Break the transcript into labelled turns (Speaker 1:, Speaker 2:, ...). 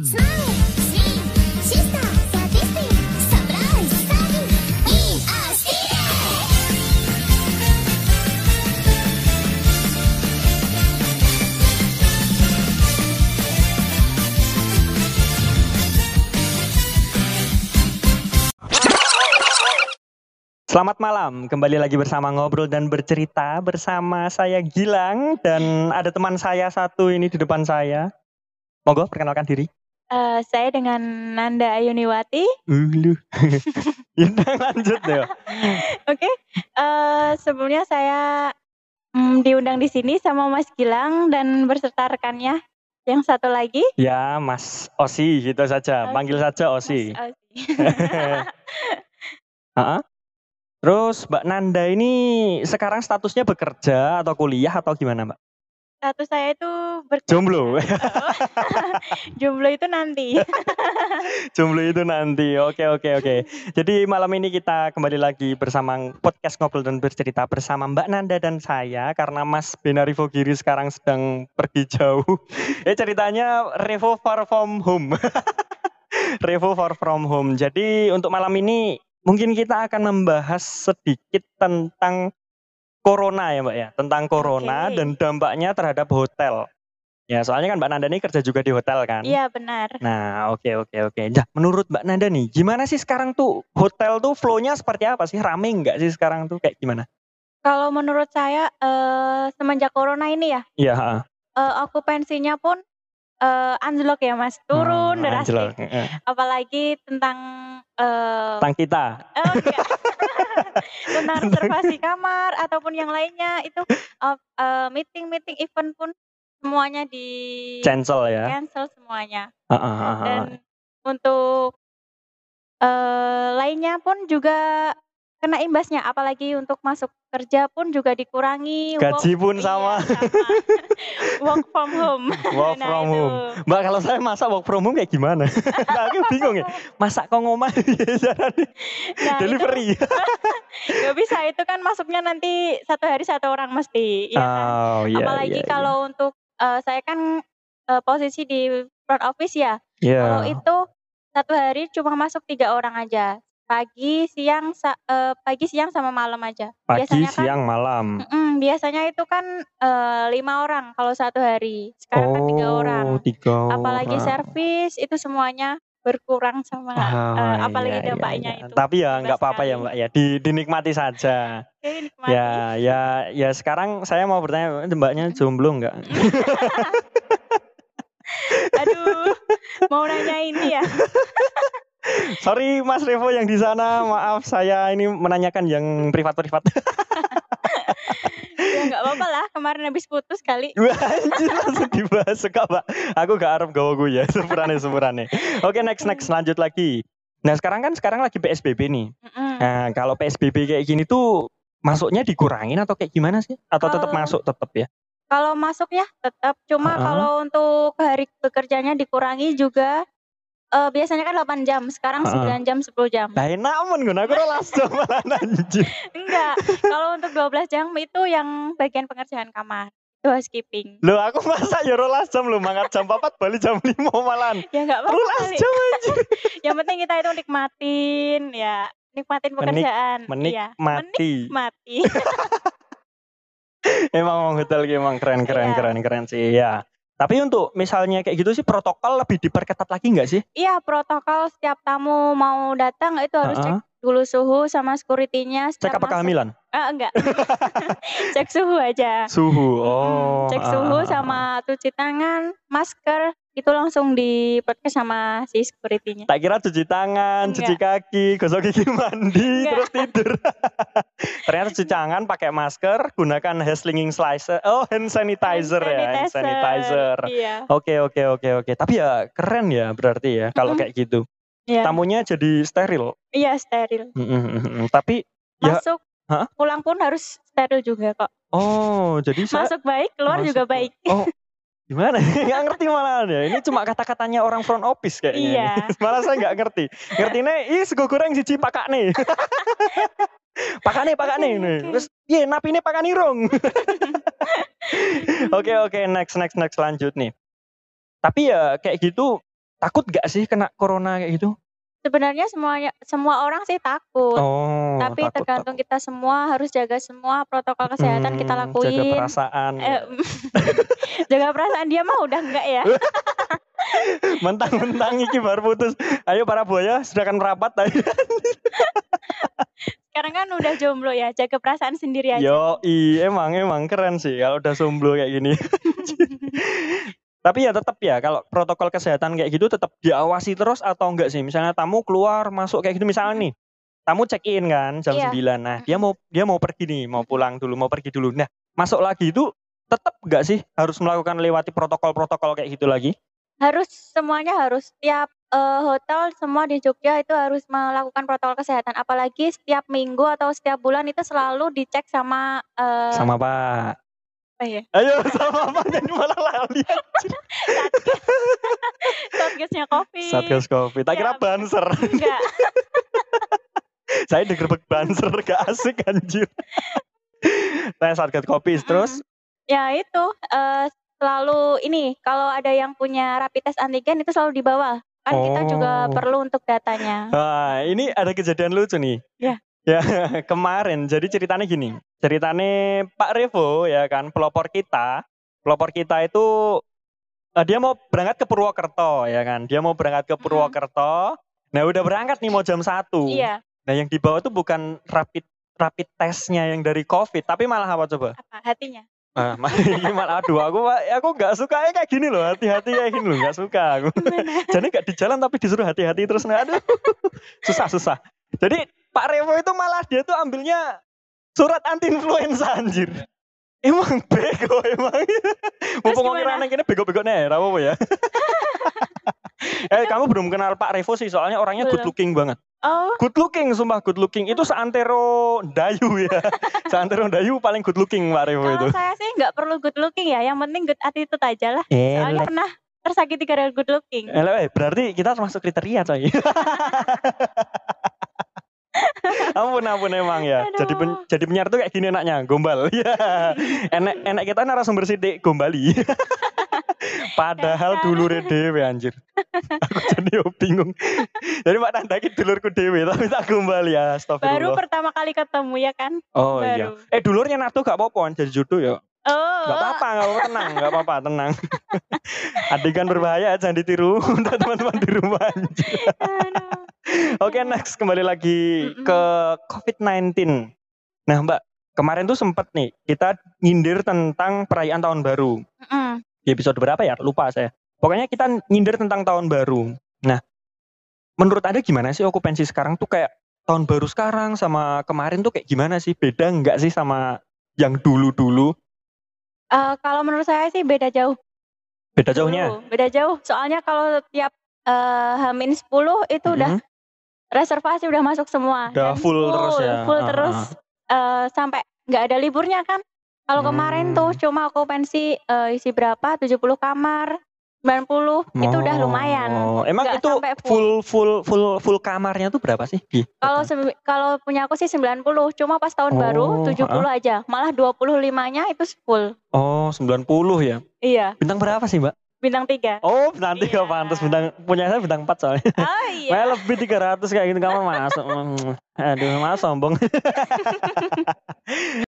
Speaker 1: Selamat malam, kembali lagi bersama ngobrol dan bercerita bersama saya Gilang dan ada teman saya satu ini di depan saya. Monggo perkenalkan diri.
Speaker 2: Eh, saya dengan Nanda Ayuniwati.
Speaker 1: Ulu. Yaudah lanjut deh.
Speaker 2: Oke, eh, sebelumnya saya mm, diundang di sini sama Mas Gilang dan berserta rekannya. Yang satu lagi,
Speaker 1: Ya, Mas Osi gitu saja.
Speaker 2: Osi.
Speaker 1: Panggil saja
Speaker 2: Mas
Speaker 1: Osi.
Speaker 2: Osi.
Speaker 1: Ha-ha. Terus Mbak Nanda ini sekarang statusnya bekerja atau kuliah atau gimana, Mbak?
Speaker 2: Status saya itu bekerja.
Speaker 1: Jomblo.
Speaker 2: Jomblo itu nanti.
Speaker 1: Jomblo itu nanti. Oke, oke, oke. Jadi malam ini kita kembali lagi bersama podcast ngobrol dan bercerita bersama Mbak Nanda dan saya karena Mas Benarivo Giri sekarang sedang pergi jauh. Eh ceritanya Revo far from home. Revo far from home. Jadi untuk malam ini mungkin kita akan membahas sedikit tentang corona ya Mbak ya, tentang corona
Speaker 2: Oke.
Speaker 1: dan dampaknya terhadap hotel. Ya, soalnya kan Mbak Nanda ini kerja juga di hotel kan?
Speaker 2: Iya benar.
Speaker 1: Nah, oke oke oke. Nah, menurut Mbak Nanda nih, gimana sih sekarang tuh hotel tuh flow-nya seperti apa sih? Rame nggak sih sekarang tuh kayak gimana?
Speaker 2: Kalau menurut saya eh, semenjak corona ini ya,
Speaker 1: Iya,
Speaker 2: eh, okupansinya pun eh, anjlok ya Mas, turun
Speaker 1: Hmm,
Speaker 2: drastis.
Speaker 1: anjlok.
Speaker 2: Apalagi tentang eh,
Speaker 1: Tentang kita.
Speaker 2: Oh, enggak. tentang reservasi kamar ataupun yang lainnya itu uh, uh, meeting-meeting event pun semuanya di
Speaker 1: Cancel ya.
Speaker 2: cancel semuanya
Speaker 1: Heeh, heeh, heeh.
Speaker 2: dan untuk uh, lainnya pun juga kena imbasnya apalagi untuk masuk kerja pun juga dikurangi
Speaker 1: Gaji
Speaker 2: work-
Speaker 1: pun
Speaker 2: iya,
Speaker 1: sama.
Speaker 2: work from home
Speaker 1: Work
Speaker 2: Nah,
Speaker 1: from
Speaker 2: itu.
Speaker 1: home. Mbak kalau saya masak work from home kayak gimana? Nah, aku bingung ya. Masak kok ngomah caranya?
Speaker 2: Nah, itu
Speaker 1: delivery.
Speaker 2: nggak bisa itu kan masuknya nanti satu hari satu orang mesti ya kan
Speaker 1: Oh iya.
Speaker 2: Apalagi
Speaker 1: iya, iya.
Speaker 2: kalau untuk eh, saya kan eh, posisi di front office ya.
Speaker 1: Iya.
Speaker 2: Kalau itu satu hari cuma masuk tiga orang aja. Pagi, siang, sa- eh, pagi, siang sama malam aja.
Speaker 1: pagi,
Speaker 2: biasanya kan-
Speaker 1: siang, malam.
Speaker 2: Mm-mm, biasanya itu kan eh, lima orang kalau satu hari. Sekarang kan tiga orang.
Speaker 1: Oh, tiga
Speaker 2: Apalagi
Speaker 1: orang.
Speaker 2: servis itu semuanya berkurang sama
Speaker 1: Ah,
Speaker 2: eh, apalagi
Speaker 1: iya, iya,
Speaker 2: dampaknya
Speaker 1: iya.
Speaker 2: itu.
Speaker 1: Tapi ya nggak apa-apa ya. Mbak ya, di, dinikmati saja.
Speaker 2: Oke, nikmati.
Speaker 1: Ya, ya, ya sekarang saya mau bertanya, Mbaknya jomblo nggak?
Speaker 2: Aduh, mau nanya ini ya.
Speaker 1: Sorry Mas Revo yang di sana, maaf saya ini menanyakan yang privat-privat.
Speaker 2: ya nggak apa-apa lah. Kemarin habis putus kali.
Speaker 1: Anjir langsung dibahas suka Mbak. Aku gak harap gawa gue ya, sepurane sepurane. Oke next next lanjut lagi. Nah sekarang kan sekarang lagi PSBB nih. Nah kalau PSBB kayak gini tuh masuknya dikurangin atau kayak gimana sih? Atau tetap
Speaker 2: Eh,
Speaker 1: masuk tetap ya?
Speaker 2: Kalau masuk ya tetap, cuma
Speaker 1: Heeh.
Speaker 2: kalau untuk hari bekerjanya dikurangi juga eh, biasanya kan 8 jam, sekarang
Speaker 1: Heeh.
Speaker 2: 9 jam, 10 jam.
Speaker 1: Lah enak men gue aku rolas malah anjir.
Speaker 2: Enggak, kalau untuk 12 jam itu yang bagian pengerjaan kamar. Itu housekeeping.
Speaker 1: Loh aku masa ya rolas jam lu mangkat jam 4 balik jam 5 malan.
Speaker 2: Ya enggak apa-apa
Speaker 1: Rolas jam anjir.
Speaker 2: Yang penting kita itu nikmatin ya, nikmatin
Speaker 1: Menik-
Speaker 2: pekerjaan. Iya,
Speaker 1: Menikmati.
Speaker 2: menikmati.
Speaker 1: Emang hotel emang keren keren
Speaker 2: Iya.
Speaker 1: keren keren sih ya. Tapi untuk misalnya kayak gitu sih protokol lebih diperketat lagi nggak sih?
Speaker 2: Iya, protokol setiap tamu mau datang itu harus
Speaker 1: Heeh.
Speaker 2: cek dulu suhu sama security-nya
Speaker 1: Cek apa kehamilan?
Speaker 2: Ah, enggak. cek suhu aja.
Speaker 1: Suhu. Oh.
Speaker 2: cek
Speaker 1: ah,
Speaker 2: suhu
Speaker 1: ah, ah.
Speaker 2: sama cuci tangan, masker itu langsung di podcast sama si security-nya.
Speaker 1: Tak kira cuci tangan, cuci kaki, gosok gigi mandi,
Speaker 2: Enggak.
Speaker 1: terus tidur. Ternyata cuci tangan pakai masker, gunakan hand slinging slicer. Oh, hand sanitizer, ya, hand sanitizer.
Speaker 2: Iya.
Speaker 1: Oke, oke, oke, oke. Tapi ya keren ya berarti ya kalau
Speaker 2: Mm-mm.
Speaker 1: kayak gitu.
Speaker 2: Iya.
Speaker 1: Tamunya jadi steril.
Speaker 2: Iya, steril.
Speaker 1: Mm, mm, mm, mm. Tapi ya
Speaker 2: Masuk
Speaker 1: Hah?
Speaker 2: pulang pun harus steril juga kok.
Speaker 1: oh, jadi saya
Speaker 2: Masuk baik, keluar
Speaker 1: Masuk
Speaker 2: juga baik.
Speaker 1: Oh, gimana? Nggak ngerti malah ya. Ini cuma kata-katanya orang front office kayaknya.
Speaker 2: Iya.
Speaker 1: malah saya nggak ngerti. Ngertinya, ih sego goreng siji pakakne. pakane pakane
Speaker 2: Oke,
Speaker 1: nih.
Speaker 2: oke.
Speaker 1: Terus iya napine pakani rong. Oke oke next next next lanjut nih. Tapi ya kayak gitu takut gak sih kena corona kayak gitu?
Speaker 2: Sebenarnya semuanya semua orang sih takut.
Speaker 1: Oh,
Speaker 2: Tapi
Speaker 1: takut,
Speaker 2: tergantung
Speaker 1: takut.
Speaker 2: kita semua harus jaga semua protokol kesehatan kita
Speaker 1: Hmm, Jaga
Speaker 2: lakuin.
Speaker 1: perasaan.
Speaker 2: Eh, jaga perasaan dia mah udah enggak ya.
Speaker 1: Mentang-mentang iki baru putus. Ayo para buaya silakan merapat ayo.
Speaker 2: Sekarang kan udah jomblo ya, jaga perasaan sendiri aja.
Speaker 1: Yo, emang emang keren sih kalau udah somblo kayak gini. Tapi ya tetap ya kalau protokol kesehatan kayak gitu tetap diawasi terus atau enggak sih? Misalnya tamu keluar masuk kayak gitu misalnya nih. Tamu check in kan jam
Speaker 2: Iya.
Speaker 1: 9. Nah, dia mau dia mau pergi nih, mau pulang dulu, mau pergi dulu. Nah, masuk lagi itu tetap enggak sih harus melakukan lewati protokol-protokol kayak gitu lagi?
Speaker 2: Harus semuanya harus tiap eh, hotel semua di Jogja itu harus melakukan protokol kesehatan. Apalagi setiap minggu atau setiap bulan itu selalu dicek sama eh,
Speaker 1: Sama Pak.
Speaker 2: Apa ya?
Speaker 1: Ayo sama Pak jadi malah lali.
Speaker 2: Satgasnya Covid.
Speaker 1: Satgas Covid. Tak
Speaker 2: Ya,
Speaker 1: kira banser.
Speaker 2: Enggak.
Speaker 1: Saya digerebek banser gak asik anjir. Nah, Satgas Covid terus
Speaker 2: Ya itu eh, selalu ini kalau ada yang punya rapid test antigen itu selalu dibawa. Kan kita juga
Speaker 1: Oh.
Speaker 2: perlu untuk datanya.
Speaker 1: Nah, ini ada kejadian lucu nih.
Speaker 2: Ya.
Speaker 1: Ya, kemarin. Jadi ceritanya gini. Ceritanya Pak Revo ya kan, pelopor kita. Pelopor kita itu eh, dia mau berangkat ke Purwokerto ya kan. Dia mau berangkat ke. Purwokerto. Nah, udah berangkat nih mau jam 1.
Speaker 2: Iya.
Speaker 1: Nah, yang dibawa tuh bukan rapid rapid testnya yang dari COVID, tapi malah apa coba?
Speaker 2: Apa hatinya?
Speaker 1: Ah, ini malah aduh aku aku nggak suka kayak gini loh, hati-hati kayak gini loh, nggak suka aku. Jadi nggak di jalan tapi disuruh hati-hati terus nah, aduh susah susah. Jadi Pak Revo itu malah dia tuh ambilnya surat anti influenza anjir. Emang bego emang. Mumpung ngira anak ini bego-bego nih, apa ya? eh kamu belum kenal Pak Revo sih, soalnya orangnya good looking banget.
Speaker 2: Oh,
Speaker 1: Good looking, sumpah good looking. Itu seantero Dayu ya. seantero Dayu paling good looking Pak Revo itu.
Speaker 2: kalau saya sih nggak perlu good looking ya. Yang penting good attitude aja lah.
Speaker 1: Eh,
Speaker 2: Soalnya pernah tersakiti gara good looking.
Speaker 1: Eh, berarti kita termasuk kriteria coy. ampun ampun emang ya. Jadi pen,
Speaker 2: Aduh.
Speaker 1: jadi penyiar tuh kayak gini enaknya, gombal. Iya. enek enek kita narasumber sidik gombali. Padahal dulure dhewe anjir. Aku jadi bingung. jadi Mbak Nanda ki dulurku dhewe tapi tak gombal ya.
Speaker 2: Baru
Speaker 1: Astagfirullah.
Speaker 2: pertama kali ketemu ya kan?
Speaker 1: Oh iya.
Speaker 2: baru.
Speaker 1: Eh dulurnya Nato gak apa-apa jadi jodoh ya.
Speaker 2: Oh.
Speaker 1: Gak apa-apa, gak apa-apa, tenang, gak apa-apa, tenang. Adegan berbahaya, jangan ditiru untuk teman-teman di rumah. anjir.
Speaker 2: Aduh.
Speaker 1: Oke, next kembali lagi ke COVID-19. Nah, Mbak, kemarin tuh sempet nih kita nyindir tentang perayaan tahun baru.
Speaker 2: Mm-mm.
Speaker 1: Di episode berapa ya? Lupa saya. Pokoknya kita nyindir tentang tahun baru. Nah, menurut Anda gimana sih okupansi sekarang tuh kayak tahun baru sekarang sama kemarin tuh kayak gimana sih? Beda nggak sih sama yang dulu-dulu?
Speaker 2: Eh, kalau menurut saya sih beda jauh.
Speaker 1: Beda jauhnya?
Speaker 2: Dulu, Beda jauh. Soalnya kalau tiap eh, Hamin 10 itu udah
Speaker 1: Mm-mm.
Speaker 2: Reservasi udah masuk semua.
Speaker 1: Udah
Speaker 2: Dan
Speaker 1: full terus ya?
Speaker 2: Full
Speaker 1: Ah,
Speaker 2: terus eh, sampai nggak ada liburnya kan. Kalau kemarin tuh
Speaker 1: Hmm.
Speaker 2: cuma okupansi eh, isi berapa? 70 kamar, 90 itu udah lumayan.
Speaker 1: Oh, emang
Speaker 2: Nggak
Speaker 1: itu
Speaker 2: sampai
Speaker 1: full full full full kamarnya tuh berapa sih?
Speaker 2: Kalau kalau punya aku sih 90, cuma pas tahun
Speaker 1: Oh,
Speaker 2: baru 70 aja. Malah 25-nya itu full.
Speaker 1: Oh, 90 ya.
Speaker 2: Iya,
Speaker 1: Bintang berapa sih, Mbak?
Speaker 2: Bintang 3.
Speaker 1: Oh, bintang 3
Speaker 2: Iya.
Speaker 1: pantas bintang punya saya bintang 4 soalnya.
Speaker 2: Oh iya.
Speaker 1: Well, lebih 300 kayak gitu kamu masuk. Aduh, mas sombong.